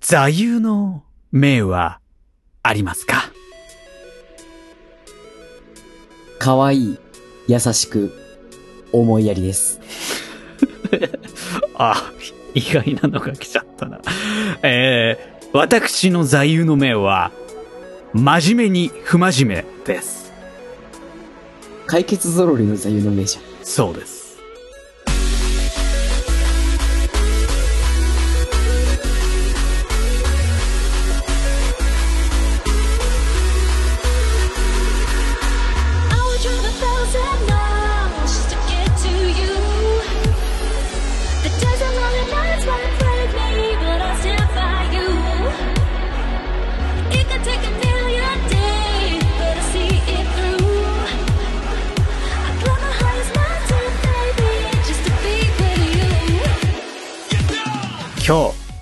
座右の銘はありますか？可愛い、優しく、思いやりです。あ、意外なのが来ちゃったな。えー、私の座右の銘は、真面目に不真面目です。解決ぞろりの座右の銘じゃん。そうです。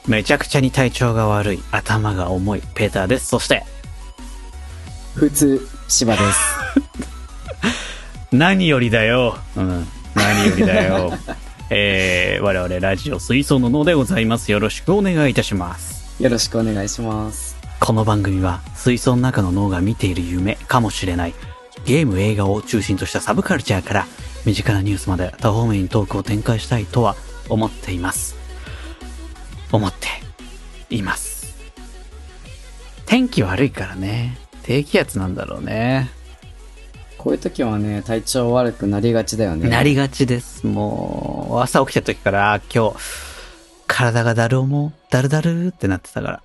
めちゃくちゃに体調が悪い、頭が重い、ペーターです。そして、普通、芝です。何よりだよ。うん。何よりだよ。えー、我々ラジオ水槽の脳でございます。よろしくお願いいたします。よろしくお願いします。この番組は水槽の中の脳が見ている夢かもしれないゲーム映画を中心としたサブカルチャーから身近なニュースまで多方面にトークを展開したいとは思っています。思っています。天気悪いからね。低気圧なんだろうね。こういう時はね、体調悪くなりがちだよね。なりがちです。もう、朝起きた時から、あ今日、体がだる重、だるだるってなってたから。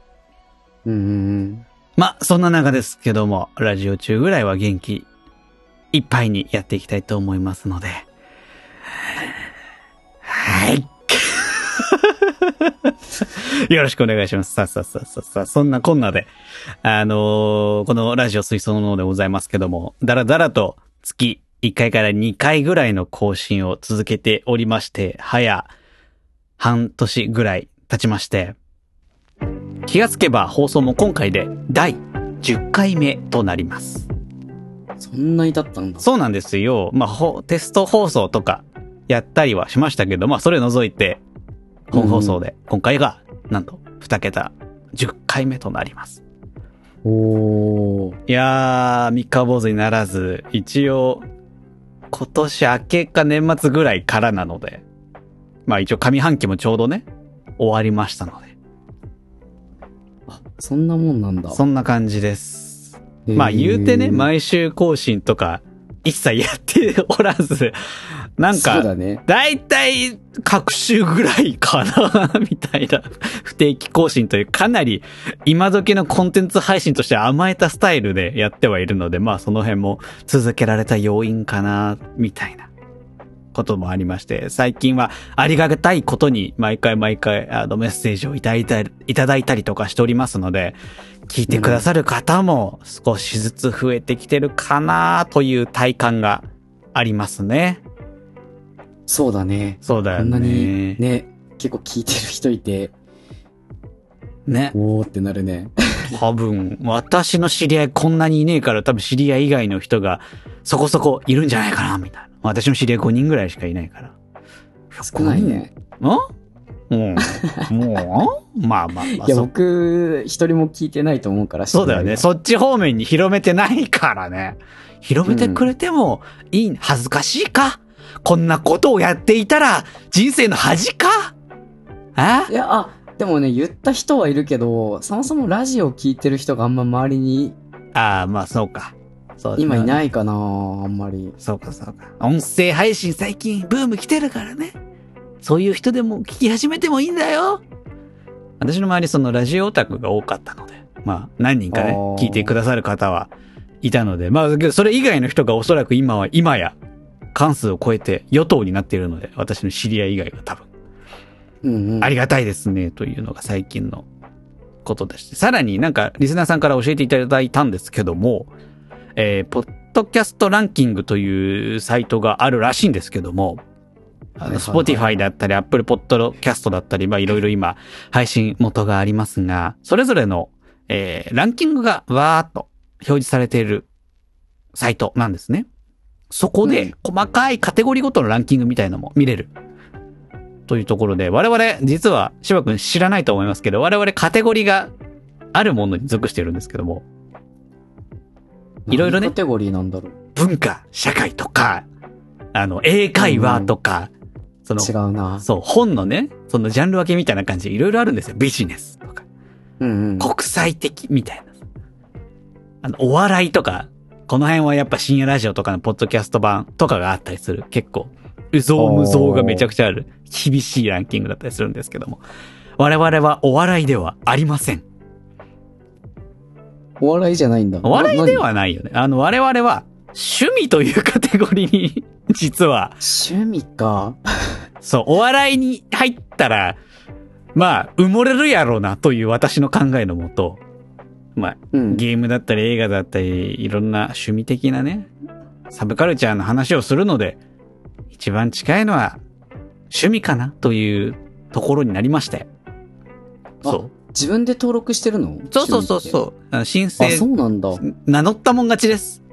うん。まあ、そんな中ですけども、ラジオ中ぐらいは元気いっぱいにやっていきたいと思いますので。はい。よろしくお願いします。さあさあさあさあさあ、そんなこんなで、あのーこのラジオ水槽の脳でございますけども、だらだらと月1回から2回ぐらいの更新を続けておりまして、早半年ぐらい経ちまして、気がつけば放送も今回で第10回目となります。そんなに経ったんだ。そうなんですよ。まあ、ほテスト放送とかやったりはしましたけど、まあ、それ除いて、本放送で、今回が、なんと、2桁、10回目となります。おー。いやー、三日坊主にならず、一応、今年明けか年末ぐらいからなので、まあ一応上半期もちょうどね、終わりましたので、あ、そんなもんなんだ。そんな感じです。まあ言うてね、毎週更新とか一切やっておらず、なんか、そうだいたい各週ぐらいかなみたいな 不定期更新というかなり今時のコンテンツ配信として甘えたスタイルでやってはいるので、まあその辺も続けられた要因かな、みたいなこともありまして、最近はありがたいことに毎回毎回あのメッセージをいただいたりいただいたりとかしておりますので、聞いてくださる方も少しずつ増えてきてるかなという体感がありますね。そうだね。そうだよこんなにね。ね、結構聞いてる人いて、ね。おーってなるね。多分、私の知り合いこんなにいねえから多分知り合い以外の人がそこそこいるんじゃないかな、みたいな。私の知り合い5人ぐらいしかいないから。少ないね。んうん？もうまあまあまあ。いや、そ僕、一人も聞いてないと思うから、そうだよね。そっち方面に広めてないからね。広めてくれてもいい、恥ずかしいか？こんなことをやっていたら人生の恥か？あ？がいや、あ、でもね、言った人はいるけど、そもそもラジオ聞いてる人があんま周りにああ、まあそうか。そう今いい。ないかな、あんまり。そうかそうか。音声配信最近ブーム来てるからね。そういう人でも聞き始めてもいいんだよ。私の周りそのラジオオタクが多かったので、まあ何人かね聞いてくださる方はいたので、まあそれ以外の人がおそらく今は、今や関数を超えて与党になっているので、私の知り合い以外は多分うんうん。ありがたいですね、というのが最近のことでして。さらになんかリスナーさんから教えていただいたんですけども、えー、ポッドキャストランキングというサイトがあるらしいんですけども、あの、はいはいはい Spotify だったり、Apple Podcast だったり、まあいろいろ今配信元がありますが、それぞれの、えー、ランキングがわーっと表示されているサイトなんですね。そこうんで細かいカテゴリーごとのランキングみたいのも見れる。とというところで、我々、実は、芝君知らないと思いますけど、我々カテゴリーがあるものに属してるんですけども、いろいろね何カテゴリーなんだろう。文化、社会とか、あの、英会話とか、その、違うな。そう、本のね、そのジャンル分けみたいな感じでいろいろあるんですよ。ビジネスとか、うんうん。国際的みたいな。あの、お笑いとか、この辺はやっぱ深夜ラジオとかのポッドキャスト版とかがあったりする。結構、うぞうむぞうがめちゃくちゃある、厳しいランキングだったりするんですけども。我々はお笑いではありません。お笑いじゃないんだ。お笑いでなはないよね。あの、我々は趣味というカテゴリーに、実は、何趣味か。そう、お笑いに入ったら、まあ、埋もれるやろうなという私の考えのもと、まあ、うん。ゲームだったり映画だったり、いろんな趣味的なね、サブカルチャーの話をするので、一番近いのは趣味かなというところになりまして。そう。自分で登録してるの？そうそうそうそう。申請あ、そうなんだ。名乗ったもん勝ちです。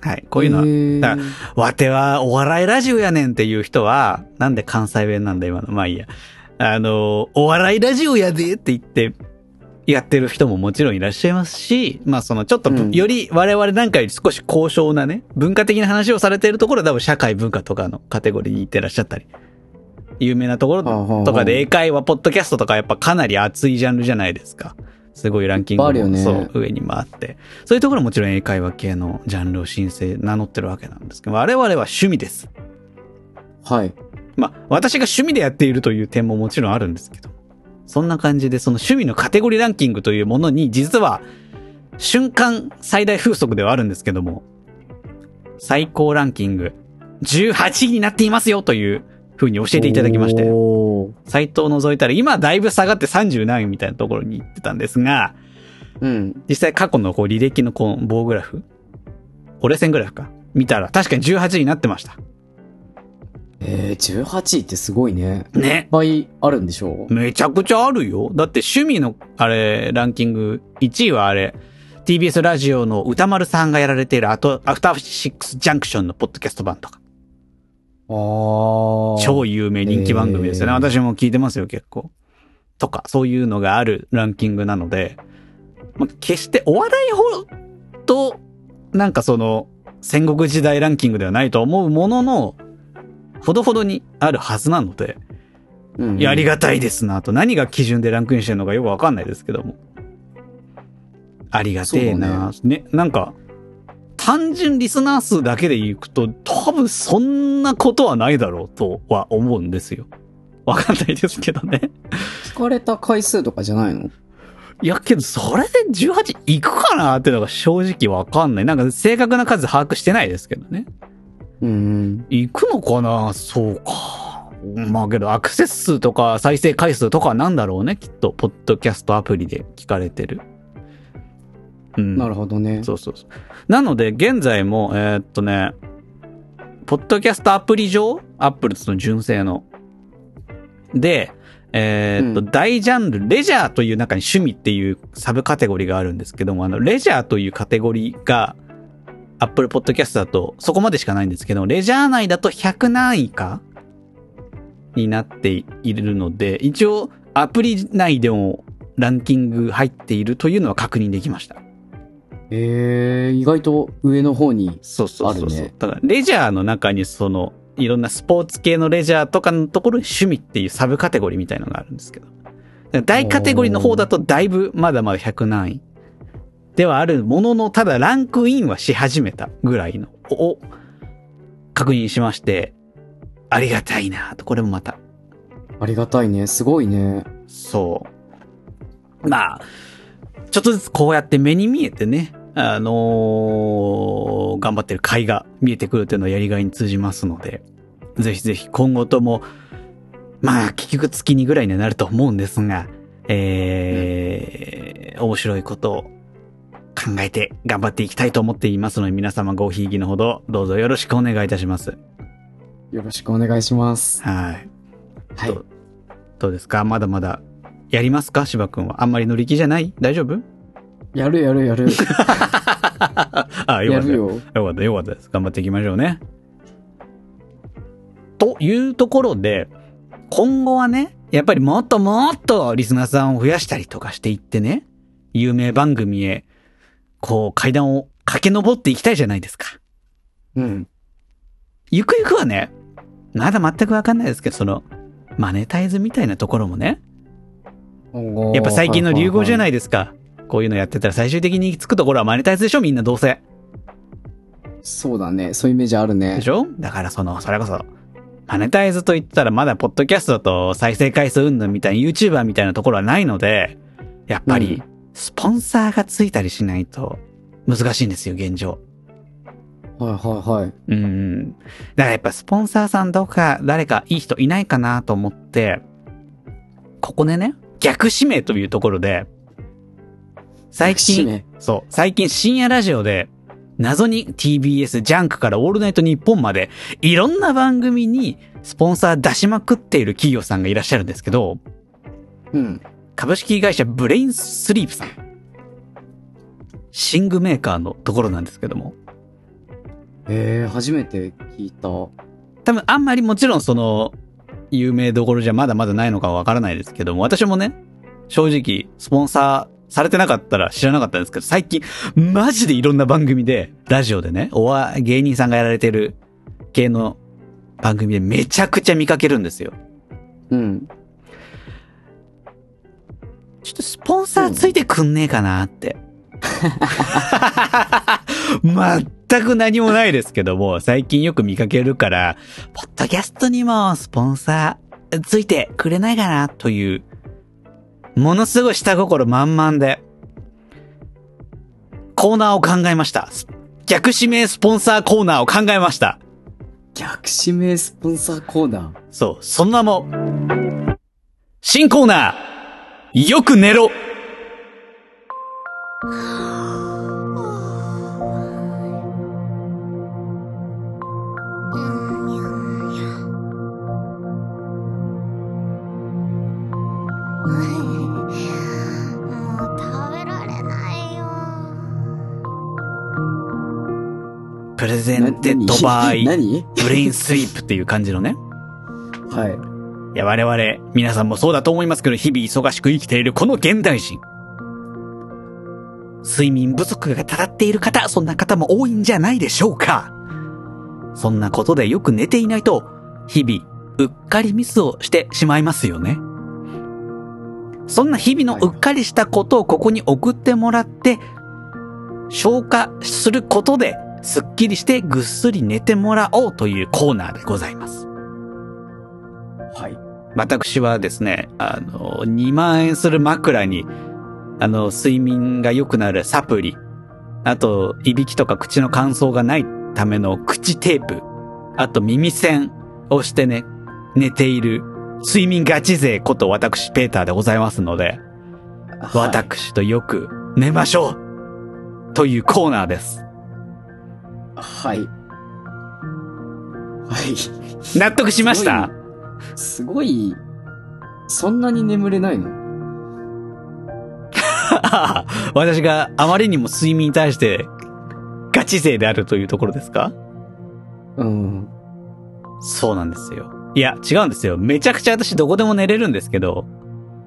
はい。こういうのはだかわてはお笑いラジオやねんっていう人は、なんで関西弁なんだ今の。まあいいや。あの、お笑いラジオやでって言って、やってる人ももちろんいらっしゃいますし、まあそのちょっとより我々なんかより少し高尚なね、文化的な話をされているところは多分社会文化とかのカテゴリーに行ってらっしゃったり、有名なところとかで英会話、ポッドキャストとかやっぱかなり熱いジャンルじゃないですか。すごいランキングもねそう、上に回って。そういうところはもちろん英会話系のジャンルを申請、名乗ってるわけなんですけど、我々は趣味です。はい。まあ、私が趣味でやっているという点ももちろんあるんですけど。そんな感じで、その趣味のカテゴリーランキングというものに、実は、瞬間最大風速ではあるんですけども、最高ランキング18位になっていますよという風に教えていただきまして、サイトを覗いたら今だいぶ下がって30何位みたいなところに行ってたんですが、うん。実際過去のこう履歴のこう棒グラフ折れ線グラフか見たら確かに18位になってました。えー、18位ってすごいね。ねいっ。ぱいあるんでしょめちゃくちゃあるよ。だって趣味の、あれ、ランキング、1位はあれ、TBS ラジオの歌丸さんがやられているアトアフターシックスジャンクションのポッドキャスト版とか。あー。超有名人気番組ですよね。えー私も聞いてますよ、結構。とか、そういうのがあるランキングなので、まあ、決してお笑いほど、なんかその、戦国時代ランキングではないと思うものの、ほどほどにあるはずなので、うんありがたいですなと。何が基準でランクインしてるのかよくわかんないですけども。ありがてえな、ねなんか、単純リスナー数だけでいくと、多分そんなことはないだろうとは思うんですよ。わかんないですけどね。聞かれた回数とかじゃないの？いや、けど、それで18いくかなってのが正直わかんない。なんか正確な数把握してないですけどね。うん。行くのかな？そうか。まあけど、アクセス数とか再生回数とかなんだろうね、きっと。ポッドキャストアプリで聞かれてる。うん。なるほどね。そうそうそう。なので、現在も、えーっとね、ポッドキャストアプリ上、アップルの純正の。で、えーっと、うん大ジャンル、レジャーという中に趣味っていうサブカテゴリーがあるんですけども、あの、レジャーというカテゴリーが、アップルポッドキャストだと、そこまでしかないんですけど、レジャー内だと100何位かになっているので、一応、アプリ内でもランキング入っているというのは確認できました。えー、意外と上の方に。そうそうそうそう。あるねだレジャーの中にその、いろんなスポーツ系のレジャーとかのところに趣味っていうサブカテゴリーみたいのがあるんですけど。大カテゴリーの方だとだいぶまだまだ100何位ではあるものの、ただランクインはし始めたぐらいのを確認しまして、ありがたいなと、これもまた。ありがたいね。すごいね。そう。まあ、ちょっとずつこうやって目に見えてね、あのー頑張ってる甲斐が見えてくるというのはやりがいに通じますので、ぜひぜひ今後とも、まあ、結局月にぐらいにはなると思うんですが、えー面白いことを考えて頑張っていきたいと思っていますので、皆様ごひいきのほど、どうぞよろしくお願いいたします。よろしくお願いします。はい。はいど。うですか？まだまだやりますか？芝くんは。あんまり乗り気じゃない？大丈夫？やるやるやる。あ、よかった。よよ。かった、よかったです。頑張っていきましょうね。というところで、今後はね、やっぱりもっともっとリスナーさんを増やしたりとかしていってね、有名番組へ、こう階段を駆け上っていきたいじゃないですか。うん。ゆくゆくはね、まだ全くわかんないですけど、その、マネタイズみたいなところもね、やっぱ最近の流行じゃい。ないですか。こういうのやってたら最終的につくところはマネタイズでしょみんなどうせ。そうだね。そういうイメージあるね。でしょ？だからその、それこそ、マネタイズと言ったらまだポッドキャストと再生回数云々みたいな YouTuber みたいなところはないので、やっぱりうん、スポンサーがついたりしないと難しいんですよ、現状。はいはいはい。うん。だからやっぱスポンサーさんどうか誰かいい人いないかなと思って、ここでね、逆指名というところで、最近、そう、最近深夜ラジオで、謎に TBS、ジャンクからオールナイトニッポンまで、いろんな番組にスポンサー出しまくっている企業さんがいらっしゃるんですけど、うん。株式会社ブレインスリープさん。寝具メーカーのところなんですけども、えー、初めて聞いた。多分あんまりもちろんその、有名どころじゃまだまだないのかはわからないですけども、私もね、正直、スポンサーされてなかったら知らなかったんですけど、最近、マジでいろんな番組で、ラジオでね、おわ、芸人さんがやられてる系の番組でめちゃくちゃ見かけるんですよ。うん。ちょっとスポンサーついてくんねえかなって。全く何もないですけども、最近よく見かけるから、ポッドキャストにもスポンサーついてくれないかなという、ものすごい下心満々で、コーナーを考えました。逆指名スポンサーコーナーを考えました。逆指名スポンサーコーナー？そう、その名も、新コーナー、よく寝ろもう食べられないよ。Presented by、何ブレインスリープっていう感じのね。はい。いや、我々、皆さんもそうだと思いますけど、日々忙しく生きているこの現代人。睡眠不足がたたっている方、そんな方も多いんじゃないでしょうか。そんなことでよく寝ていないと、日々、うっかりミスをしてしまいますよね。そんな日々のうっかりしたことをここに送ってもらって、消化することで、すっきりしてぐっすり寝てもらおうというコーナーでございます。はい。私はですね、あの、2万円する枕に、あの、睡眠が良くなるサプリ、あと、いびきとか口の乾燥がないための口テープ、あと耳栓をしてね、寝ている睡眠ガチ勢こと私ペーターでございますので、はい。私とよく寝ましょうというコーナーです。はい。はい。納得しました？すごい、そんなに眠れないの？私があまりにも睡眠に対してガチ勢であるというところですか？うん。そうなんですよ。いや、違うんですよ。めちゃくちゃ私どこでも寝れるんですけど、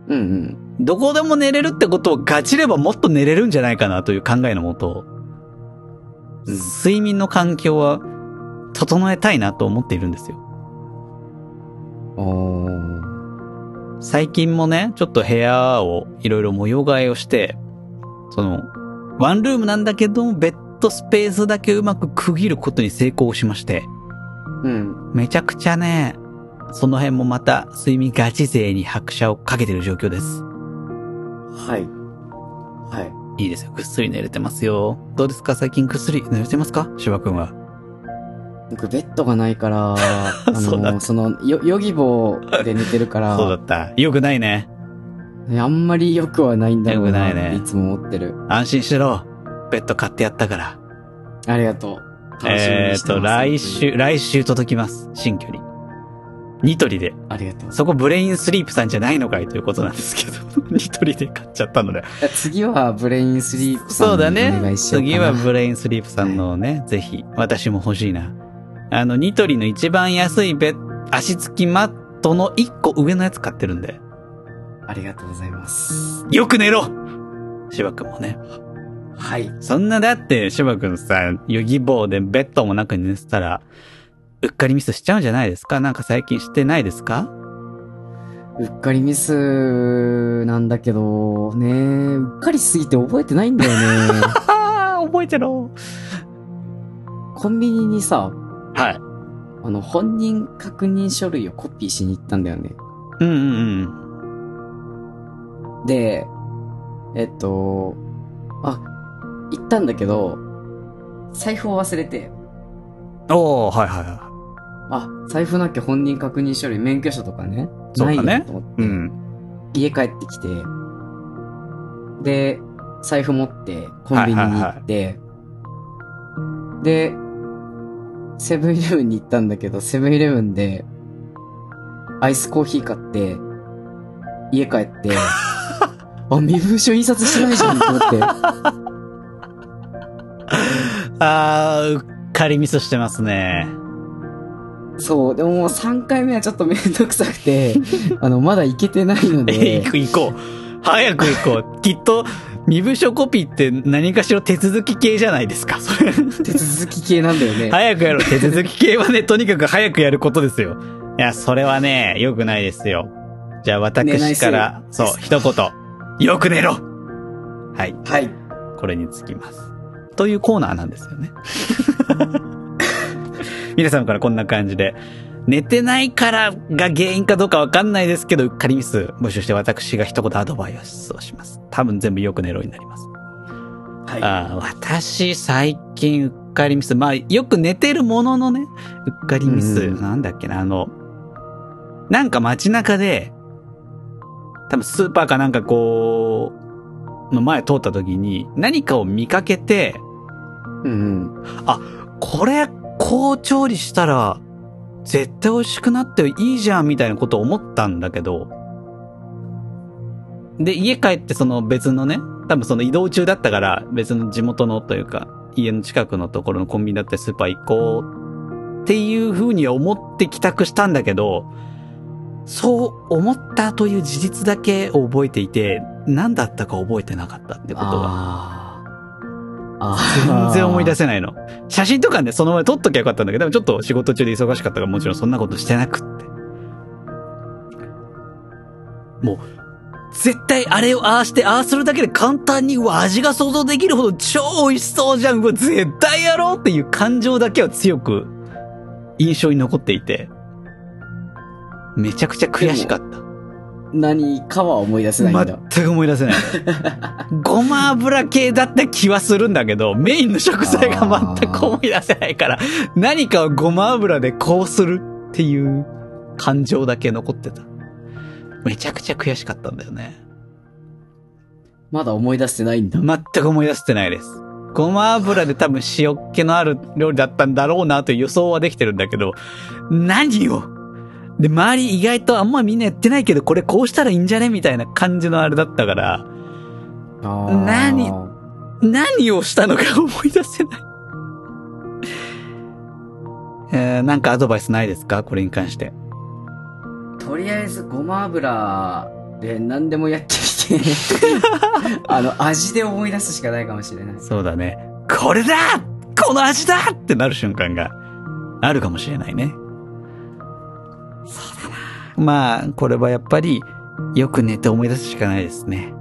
うんうん。どこでも寝れるってことをガチればもっと寝れるんじゃないかなという考えのもと、うん睡眠の環境は整えたいなと思っているんですよ。最近もね、ちょっと部屋をいろいろ模様替えをして、その、ワンルームなんだけども、ベッドスペースだけうまく区切ることに成功しまして、うん。めちゃくちゃね、その辺もまた睡眠ガチ勢に拍車をかけてる状況です。はい。はい。いいですよ。ぐっすり寝れてますよ。どうですか？最近ぐっすり寝れてますか？芝くんは。僕、ベッドがないから、あの、その、よ、ヨギボーで寝てるから、そうだった。よくないね。ねあんまり良くはないんだろうな良くないねいつも思ってる。安心しろ。ベッド買ってやったから。ありがとう。楽しみえーと、来週、来週届きます。新居に。ニトリで。ありがとう。そこブレインスリープさんじゃないのかい？ということなんですけど、ニトリで買っちゃったので。次はブレインスリープさんそうだね。次はブレインスリープさんのをね、ぜひ、私も欲しいな。あの、ニトリの一番安いベッ足付きマットの1個上のやつ買ってるんで、ありがとうございます。よく寝ろ芝くんもね。はい。そんなだって、芝くんさ、ヨギボーでベッドもなしに寝てたら、うっかりミスしちゃうんじゃないですか？なんか最近してないですか？うっかりミスなんだけど、ねうっかりしすぎて覚えてないんだよね。覚えてろ。コンビニにさ、はい。あの、本人確認書類をコピーしに行ったんだよね。うんうんうん。で、えっと、あ、行ったんだけど、財布を忘れて、おー、はいはいはあ、財布なきゃ本人確認書類、免許証とかね、ないやと思って、い。うん。家帰ってきて、で、財布持ってコンビニに行って、で、セブンイレブンに行ったんだけど、セブンイレブンで、アイスコーヒー買って、家帰って、あ、身分証印刷してないじゃんと思って。あー、うっかりミスしてますね。そう、でももう3回目はちょっとめんどくさくて、あの、まだ行けてないのえ、で行、く行こう。早く行こう。きっと、身分証コピーって何かしら手続き系じゃないですか、それ。手続き系なんだよね。早くやろう。手続き系はね、とにかく早くやることですよ。いや、それはね、良くないですよ。じゃあ私から、そう、一言。よく寝ろはい。はい。これにつきます。というコーナーなんですよね。皆さんからこんな感じで、寝てないからが原因かどうかわかんないですけど、うっかりミス募集して私が一言アドバイスをします。多分全部よく寝ろになります。はい。あー私、最近うっかりミス。まあ、よく寝てるもののね、うっかりミス。うんなんだっけな、あの、なんか街中で、多分スーパーかなんかこう、の前通った時に、何かを見かけて、うんうん。これ、こう調理したら、絶対美味しくなっていいじゃん、みたいなこと思ったんだけど、で、家帰ってその別のね、多分その移動中だったから、別の地元のというか、家の近くのところのコンビニだったりスーパー行こうっていう風に思って帰宅したんだけど、そう思ったという事実だけを覚えていて、何だったか覚えてなかったってことが。全然思い出せ。ないの。写真とかね、そのまま撮っときゃよかったんだけど、でもちょっと仕事中で忙しかったからもちろんそんなことしてなくって。もう、絶対あれをああして、ああするだけで簡単に、味が想像できるほど超美味しそうじゃん、うわ、絶対やろうっていう感情だけは強く印象に残っていて、めちゃくちゃ悔しかった。何かは思い出せないんだ。全く思い出せない。ごま油系だった気はするんだけど、メインの食材が全く思い出せないから、何かをごま油でこうするっていう感情だけ残ってた。めちゃくちゃ悔しかったんだよね。まだ思い出せてないんだ。全く思い出せてないです。ごま油で多分塩っ気のある料理だったんだろうなという予想はできてるんだけど、何をで、周り意外とあんまみんなやってないけど、これこうしたらいいんじゃね？みたいな感じのあれだったから、何何をしたのか 思い出せない。えー、なんかアドバイスないですか？これに関して。とりあえずごま油で何でもやってみて、あの、味で思い出すしかないかもしれない。そうだね。これだこの味だってなる瞬間があるかもしれないね。まあ、これはやっぱり、よく寝て思い出すしかないですね。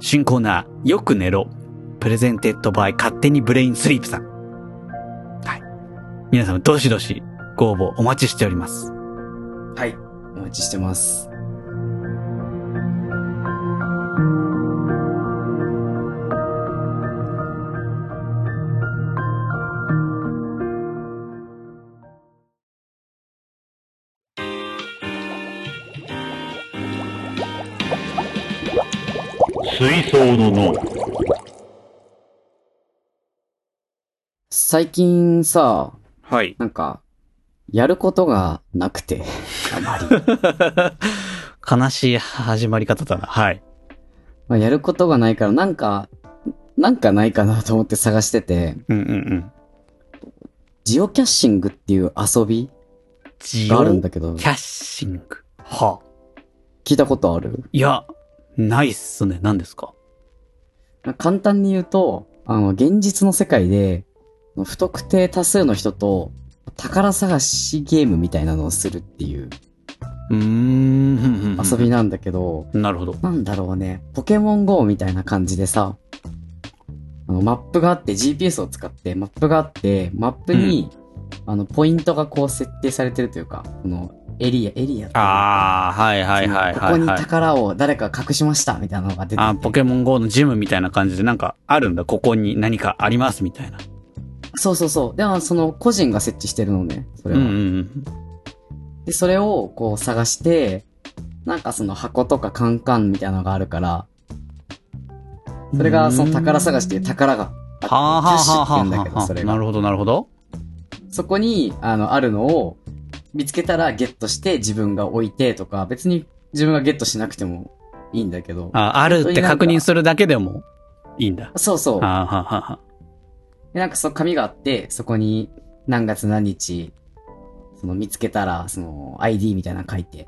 新コーナー、よく寝ろ。 Presented by 勝手にブレインスリープさん。はい。皆様、どしどし、ご応募お待ちしております。はい。お待ちしてます。水槽の脳最近さ、はい。なんか、やることがなくて、あまり。悲しい始まり方だな。はい。まあ、やることがないから、なんか、なんかないかなと思って探してて、うんうんうん。ジオキャッシングっていう遊びジがあるんだけどキ、ャッシング？はあ。聞いたことある？いや、ないっすね。何ですか？簡単に言うと、あの、現実の世界で、不特定多数の人と宝探しゲームみたいなのをするっていううーん。遊びなんだけど、なるほど。なんだろうね、ポケモン GO みたいな感じでさ、あの、マップがあって GPS を使って、マップがあって、マップに、あの、ポイントがこう設定されてるというか、このエリア、エリアああ、はいはいはいここに。宝を誰か隠しましたみたいなのが出ててあーポケモン GO のジムみたいな感じでなんかあるんだ。ここに何かありますみたいな。そうそうそう。でも、その、個人が設置してるのね、それは。うんうんうん。で、それをこう探して、なんかその箱とかカンカンみたいなのがあるから、それがその宝探しっていう宝があって、キャッシュはあって言うんだけど、はそれが。あなるほどなるほど。そこに、あの、あるのを見つけたらゲットして自分が置いてとか、別に自分がゲットしなくてもいいんだけど。ああるって確認するだけでもいいんだ。そうそう。あーはあはなんかその紙があって、そこに何月何日、その見つけたら、その ID みたいなの書いて、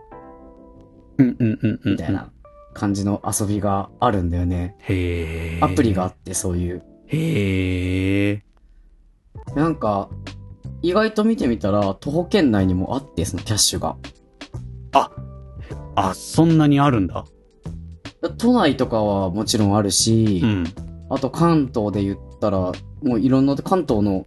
うんうんうんうん。みたいな感じの遊びがあるんだよね。へえ。アプリがあって、そういう。へえ。なんか、意外と見てみたら、徒歩圏内にもあって、そのキャッシュが。あ、そんなにあるんだ。都内とかはもちろんあるし、うん。あと関東で言ったら、もういろんな関東の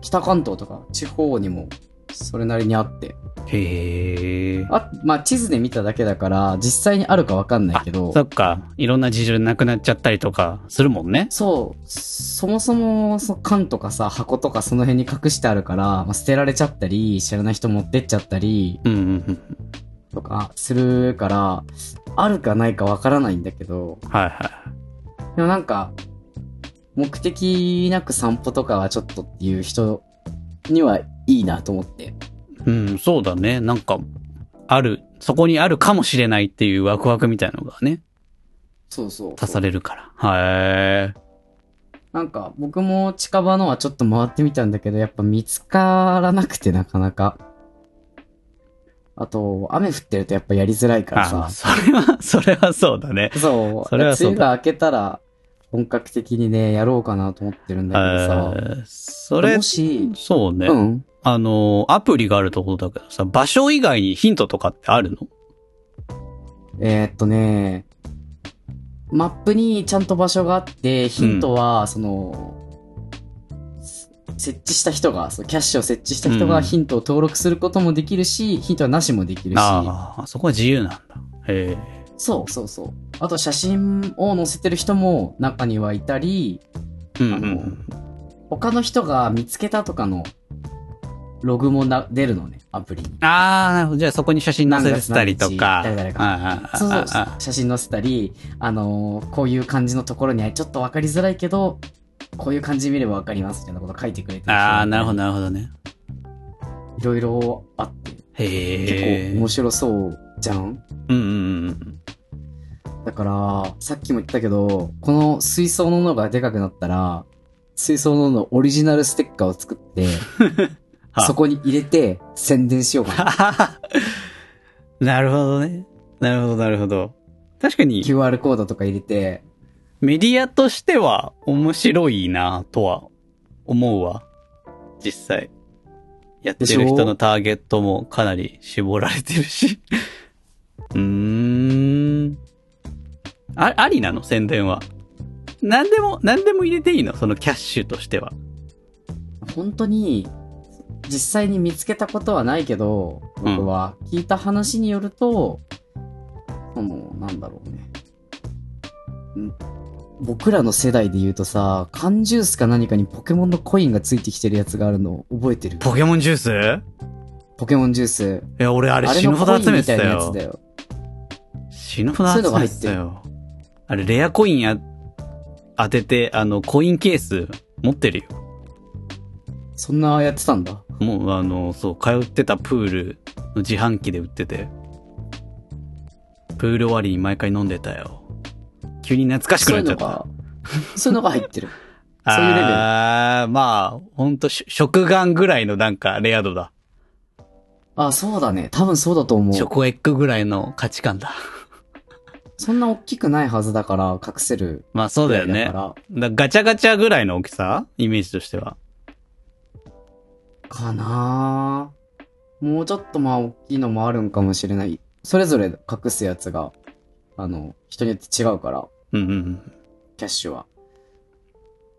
北関東とか地方にも、それなりにあって。へえ。あ、まあ地図で見ただけだから、実際にあるかわかんないけど、そっか。いろんな事情でなくなっちゃったりとかするもんね。そう、そもそも、その缶とかさ、箱とかその辺に隠してあるから、まあ、捨てられちゃったり、知らない人持ってっちゃったり、うんうんうん。とかするから、あるかないかわからないんだけど、はいはい。でもなんか、目的なく散歩とかはちょっとっていう人にはいいなと思って。うん、そうだね。なんか、ある、そこにあるかもしれないっていうワクワクみたいなのがね、そうそう。足されるから。へえ。なんか、僕も近場のはちょっと回ってみたんだけど、やっぱ見つからなくてなかなか。あと、雨降ってるとやっぱやりづらいからさ。それは、それはそうだね。そう。それはそうだ梅雨が明けたら、本格的にね、やろうかなと思ってるんだけどえーそれも、し、そうね。うん。あの、アプリがあるところだけどさ、場所以外にヒントとかってあるの？えーっとね、マップにちゃんと場所があって、ヒントは、その、す設置した人が、そうキャッシュを設置した人うんがヒントを登録することもできるし、ヒントはなしもできるし、ああ、そこは自由なんだ。へえ。そうそうそう。あと写真を載せてる人も中にはいたり、うんうあのん。他の人が見つけたとかのログもな出るのね、アプリに。ああ、なるほど。じゃあそこに写真載せてたりとか。誰々ああそうそう写真載せたり、あのーこういう感じのところにはちょっとわかりづらいけど、こういう感じで見ればわかりますみたいなこと書いてくれてるああ、なるほど、ど。なるほどね。いろいろあって、へ結え。構面白そうじゃん？うんうんうん。だから、さっきも言ったけど、この水槽の脳がでかくなったら、水槽の脳オリジナルステッカーを作って、はそこに入れて宣伝しようかな。なるほどね。なるほど、なるほど。確かに、QR コードとか入れて、メディアとしては面白いなとは思うわ。実際。やってる人のターゲットもかなり絞られてるし。うーん。あ、ありなの？宣伝は。何でも、何でも入れていいの？そのキャッシュとしては。本当に、実際に見つけたことはないけど、僕は聞いた話によると、その、なんだろうね。ん？僕らの世代で言うとさ、缶ジュースか何かにポケモンのコインがついてきてるやつがあるの覚えてる？ポケモンジュース？ポケモンジュース。いや、俺あれ死ぬほど集めてたよ。よ。死ぬほど集めてたよ。あれ、レアコインや、当てて、あの、コインケース持ってるよ。そんなやってたんだ？もう、あの、そう、通ってたプールの自販機で売ってて、プール終わりに毎回飲んでたよ。急に懐かしくなっちゃった。が、そういうのが入ってる。そういうレベルあーまあ、ほんと、し食玩ぐらいのなんか、レア度だ。あ、そうだね。多分そうだと思う。チョコエッグぐらいの価値観だ。そんな大きくないはずだから、隠せる。まあそうだよね。だだからガチャガチャぐらいの大きさ？イメージとしては。かなぁもうちょっとまあ大きいのもあるんかもしれない。それぞれ隠すやつが、あの、人によって違うから、うんうんうん。キャッシュは。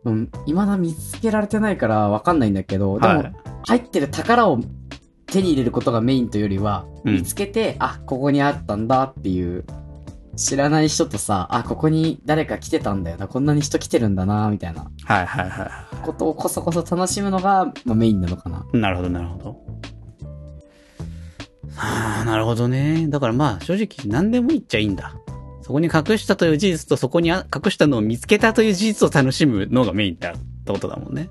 うん、未だ見つけられてないからわかんないんだけど、でも、はい。入ってる宝を手に入れることがメインというよりは、うん見つけて、あ、ここにあったんだっていう、知らない人とさ、あ、ここに誰か来てたんだよな、こんなに人来てるんだな、みたいなはいはいはことをこそこそ楽しむのが、まあ、メインなのかな。い。なるほどなるほど。はあ、なるほどね。だからまあ正直何でもいいっちゃいいんだ。そこに隠したという事実とそこにあ隠したのを見つけたという事実を楽しむのがメインだってことだもんね。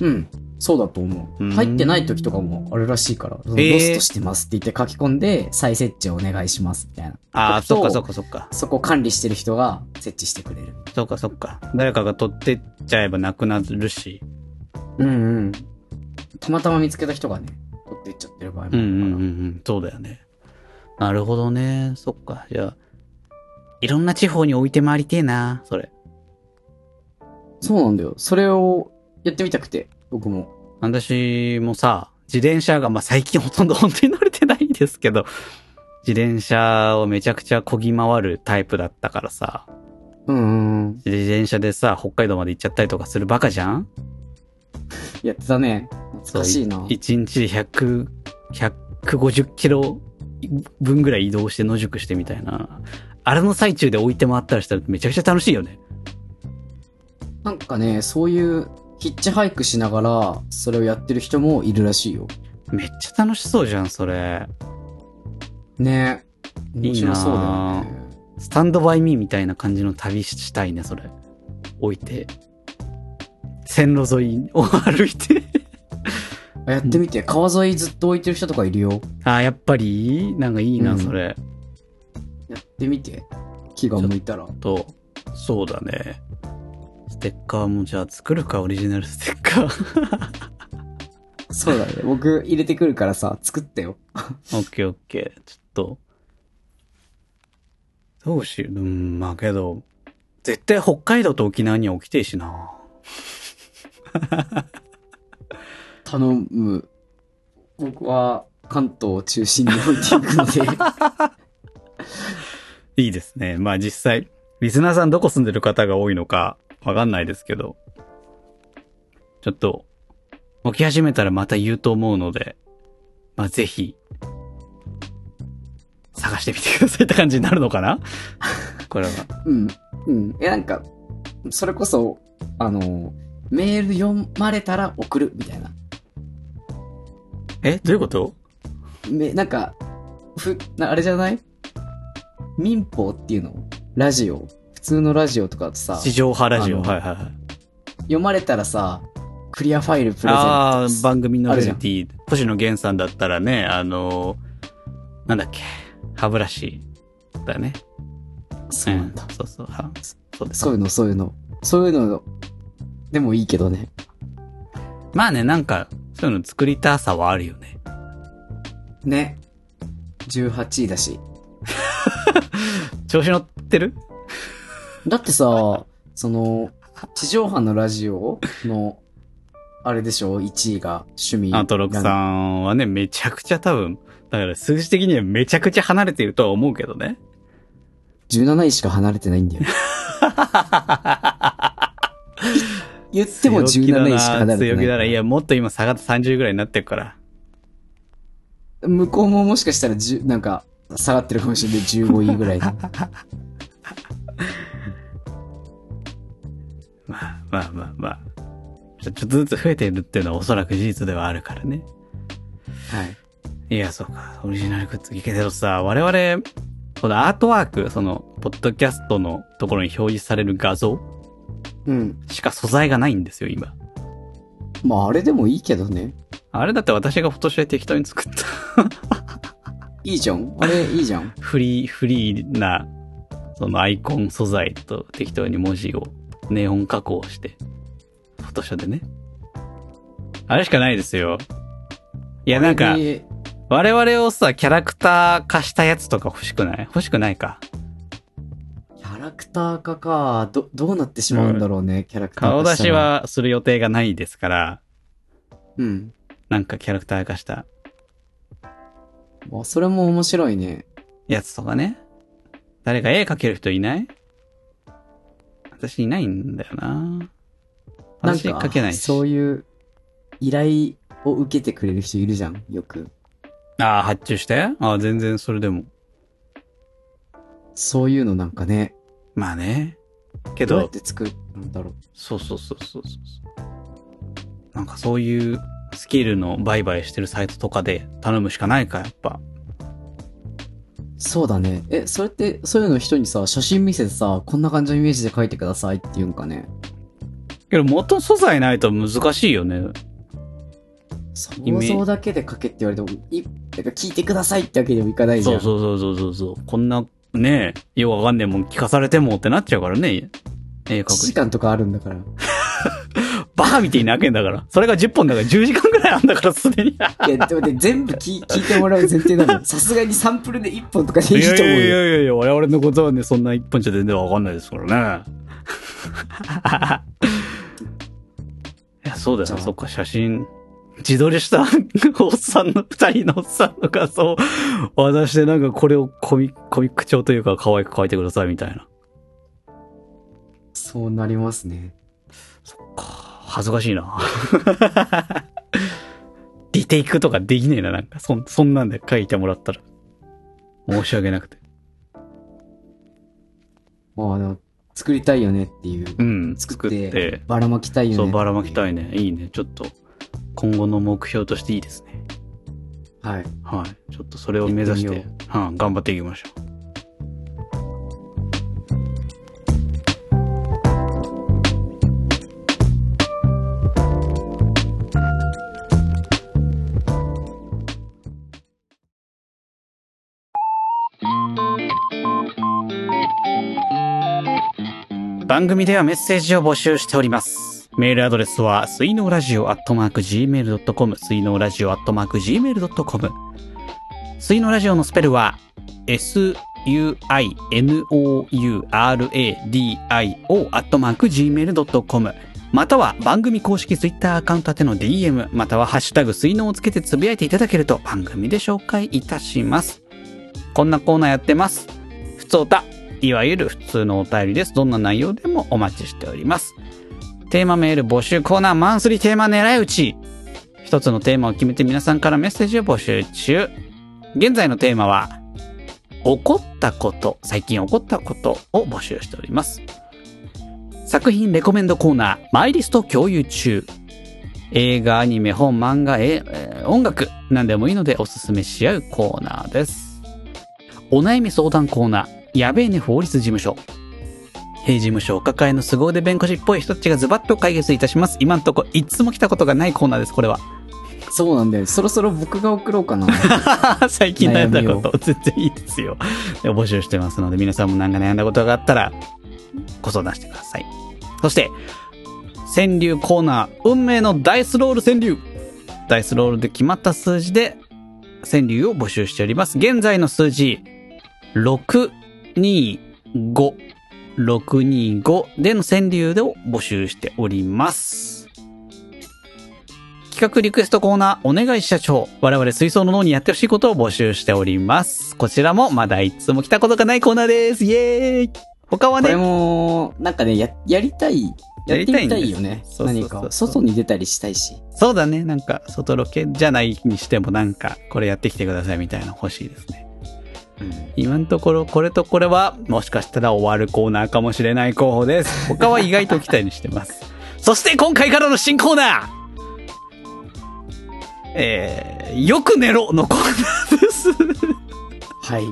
うん。そうだと思う。入ってない時とかもあるらしいから、ローストしてますって言って書き込んで、再設置をお願いします、みたいな。ああ、そっかそっかそっか。そこを管理してる人が設置してくれる。そっかそっか。誰かが取ってっちゃえばなくなるし。うんうん。たまたま見つけた人がね、取ってっちゃってる場合もあるから。うんうんうんうん。そうだよね。なるほどね。そっか。じゃあ、いろんな地方に置いて回りてえな、それ。そうなんだよ。それをやってみたくて、僕も。私もさ、自転車が、まあ、最近ほとんど本当に乗れてないんですけど、自転車をめちゃくちゃ漕ぎ回るタイプだったからさ、うんうんうん。自転車でさ、北海道まで行っちゃったりとかするバカじゃん？やってたね。懐かしいな。1日で100、150キロ分ぐらい移動して野宿してみたいな。あれの最中で置いて回ったりしたらめちゃくちゃ楽しいよね。なんかね、そういうヒッチハイクしながら、それをやってる人もいるらしいよ。めっちゃ楽しそうじゃん、それ。ねいいな面白そうだよね。スタンドバイミーみたいな感じの旅したいね、それ。置いて。線路沿いを歩いて。あやってみて、川沿いずっと置いてる人とかいるよ。あーやっぱり？なんかいいな、うんそれ。やってみて。気が向いたら。と、そうだね。ステッカーもじゃあ作るか、オリジナルステッカー。そうだね。僕入れてくるからさ、作ってよ。オッケーオッケー。ちょっと。どうしよう。うん、まあけど、絶対北海道と沖縄には起きてえしな。頼む。僕は関東を中心に置いていくので。いいですね。まあ実際、リスナーさんどこ住んでる方が多いのかわかんないですけど、ちょっと、起き始めたらまた言うと思うので、まあぜひ、探してみてくださいって感じになるのかな？これは。うん。うん。え、なんか、それこそ、あの、メール読まれたら送るみたいな。えどういうこと？め、なんか、ふ、なあれじゃない？民法っていうの？ラジオ？普通のラジオとかだとさ、地上波ラジオ。はいはいはい。読まれたらさ、クリアファイルプレゼントああー、番組のレティ、星野源さんだったらね、あのーなんだっけ、歯ブラシだよね。そうなんだ。んそうそう。はそうです。そういうの、そういうの。そういうの、でもいいけどね。まあね、なんか、そういうの作りたさはあるよね。ね。18位だし。調子乗ってる？だってさ、その、地上波のラジオの、あれでしょ ?1 位が趣味。アントロクさんはね、めちゃくちゃ多分、だから数字的にはめちゃくちゃ離れているとは思うけどね。17位しか離れてないんだよ。言っても強気だ17位しか離な、れてない。強気だな。いや、もっと今下がって30ぐらいになってるから。向こうももしかしたら10、なんか、下がってるかもしれない。15位ぐらいの。まあまあまあまあ。ちょっとずつ増えているっていうのはおそらく事実ではあるからね。はい。いや、そうか。オリジナルグッズいけけどさ、我々、このアートワーク、その、ポッドキャストのところに表示される画像うん。しか素材がないんですよ、今。まあ、あれでもいいけどね。あれだって私がフォトショーで適当に作った。いいじゃん。あれ、いいじゃん。フリー、フリーな、そのアイコン素材と適当に文字をネオン加工して、フォトショーでね。あれしかないですよ。いや、なんか我々をさ、キャラクター化したやつとか欲しくない？欲しくないか。キャラクター化か。ど、どうなってしまうんだろうね、キャラクター顔出し化したら。はする予定がないですから、うん。なんかキャラクター化したまあ、それも面白いね。やつとかね。誰か絵描ける人いない？私いないんだよな。なん私か、描けないし。そういう依頼を受けてくれる人いるじゃん、よく。ああ、発注して？ああ、全然それでも。そういうのなんかね、まあね。けどうやっど、て作る？んだろう。そうそうそうそうそう。なんかそういうスキルの売買してるサイトとかで頼むしかないか、やっぱ。そうだね。え、それって、そういうの人にさ、写真見せてさ、こんな感じのイメージで描いてくださいって言うんかね？けど元素材ないと難しいよね。想像だけで描けって言われても、い、なんか聞いてくださいってわけにもいかないじゃん。そうそうそうそうそうそう。こんな、ねえ、よくわかんねえもん聞かされてもってなっちゃうからね。絵描1く時間とかあるんだから。バカみたいに泣けんだから。それが10本だから10時間くらいあんだからすでに。いいや、でもね、全部聞聞いてもらう前提なの。さすがにサンプルで1本とかでいいとやいやい思うよ。やいやいや、我々のことはね、そんな1本じゃ全然わかんないですからね。いや、そうだよ。じゃあそっか、写真。自撮りしたおっさんの、二人のおっさんの画像を渡してなんかこれをコミコミック調というか可愛く描いてくださいみたいな。そうなりますね。恥ずかしいな。リテイクとかできねえな、なんか。そん、そんなんで書いてもらったら。申し訳なくて。まあ、でも、作りたいよねっていう。うん、作作っってて。ばらまきたいよね。そう、ばらまきたい。いね。いいね。ちょっと、今後の目標としていいですね。はい。はい。ちょっとそれを目指してて、はい、頑張っていきましょう。番組ではメッセージを募集しております。メールアドレスは、水のラジオアットマーク Gmail.com、水のラジオアットマーク Gmail.com。水のラジオのスペルは、s-u-i-n-o-u-r-a-d-i-o アットマーク Gmail.com。または番組公式ツイッターアカウント宛ての DM、またはハッシュタグ水のをつけてつぶやいていただけると番組で紹介いたします。こんなコーナーやってます。ふつおた、いわゆる普通のお便りです。どんな内容でもお待ちしております。テーマメール募集コーナーマンスリーテーマ狙い撃ち。一つのテーマを決めて皆さんからメッセージを募集中。現在のテーマは、起こったこと、最近起こったことを募集しております。作品レコメンドコーナー、マイリスト共有中。映画、アニメ、本、漫画、え音楽、何でもいいのでおすすめし合うコーナーです。お悩み相談コーナー、やべえね法律事務所。弊事務所お抱えの凄腕弁護士っぽい人たちがズバッと解決いたします。今んとこいつも来たことがないコーナーです、これは。そうなんだよ。そろそろ僕が送ろうかな。最近悩んだこと、全然いいですよ。で募集してますので、皆さんも何か悩んだことがあったら、ご相談してください。そして、川柳コーナー、運命のダイスロール川柳。ダイスロールで決まった数字で、川柳を募集しております。現在の数字、625。625での川柳を募集しております。企画リクエストコーナー、お願い社長。我々水槽の脳にやってほしいことを募集しております。こちらもまだいつも来たことがないコーナーです。イエーイ他はこれね、も、なんかね、や、やりたい。やってみたいよね。そう何か。外に出たりしたいし。そうだね。なんか、外ロケじゃないにしてもなんか、これやってきてくださいみたいなの欲しいですね。今のところ、これとこれは、もしかしたら終わるコーナーかもしれない候補です。他は意外と期待にしてます。そして今回からの新コーナーえー、よく寝ろのコーナーです。はい。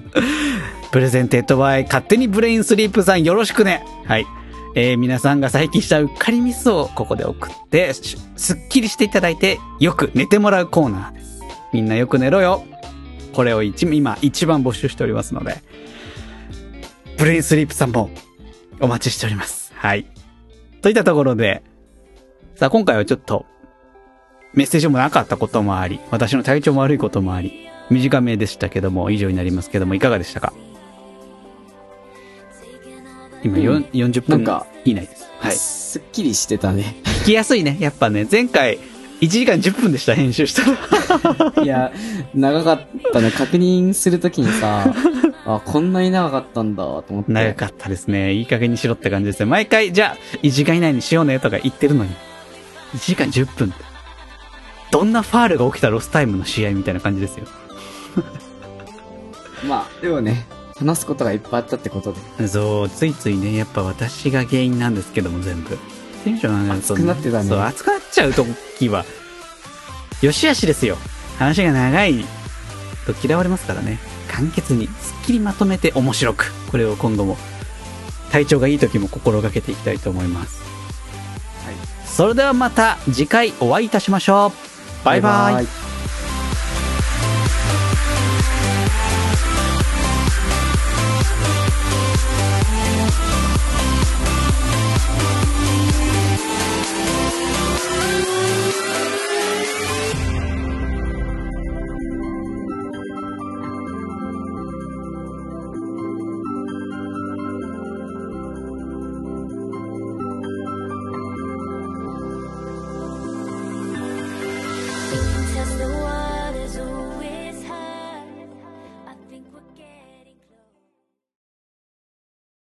Presented by 勝手にブレインスリープさんよろしくね。はい。えー、皆さんが最近したうっかりミスをここで送って、しすっきりしていただいて、よく寝てもらうコーナーです。みんなよく寝ろよ。これを一今一番募集しておりますので、ブレインスリープさんもお待ちしております。はい。といったところで、さあ今回はちょっと、メッセージもなかったこともあり、私の体調も悪いこともあり、短めでしたけども、以上になりますけども、いかがでしたか？今、よん40分以内です。はい。すっきりしてたね。聞きやすいね。やっぱね、前回、1時間10分でした、編集したら。いや、長かったね。確認するときにさ、あ、こんなに長かったんだ、と思って。長かったですね。いい加減にしろって感じですね。毎回、じゃあ、1時間以内にしようねとか言ってるのに、1時間10分って。どんなファールが起きたロスタイムの試合みたいな感じですよ。まあ、でもね、話すことがいっぱいあったってことで。そう、ついついね、やっぱ私が原因なんですけども、全部。テンション上がると、熱くなってたねそう、熱くなっちゃう時は、よしあしですよ。話が長いと嫌われますからね。簡潔に、すっきりまとめて面白く。これを今後も、体調がいい時も心がけていきたいと思います。はい。それではまた次回お会いいたしましょう。バイバイ。イ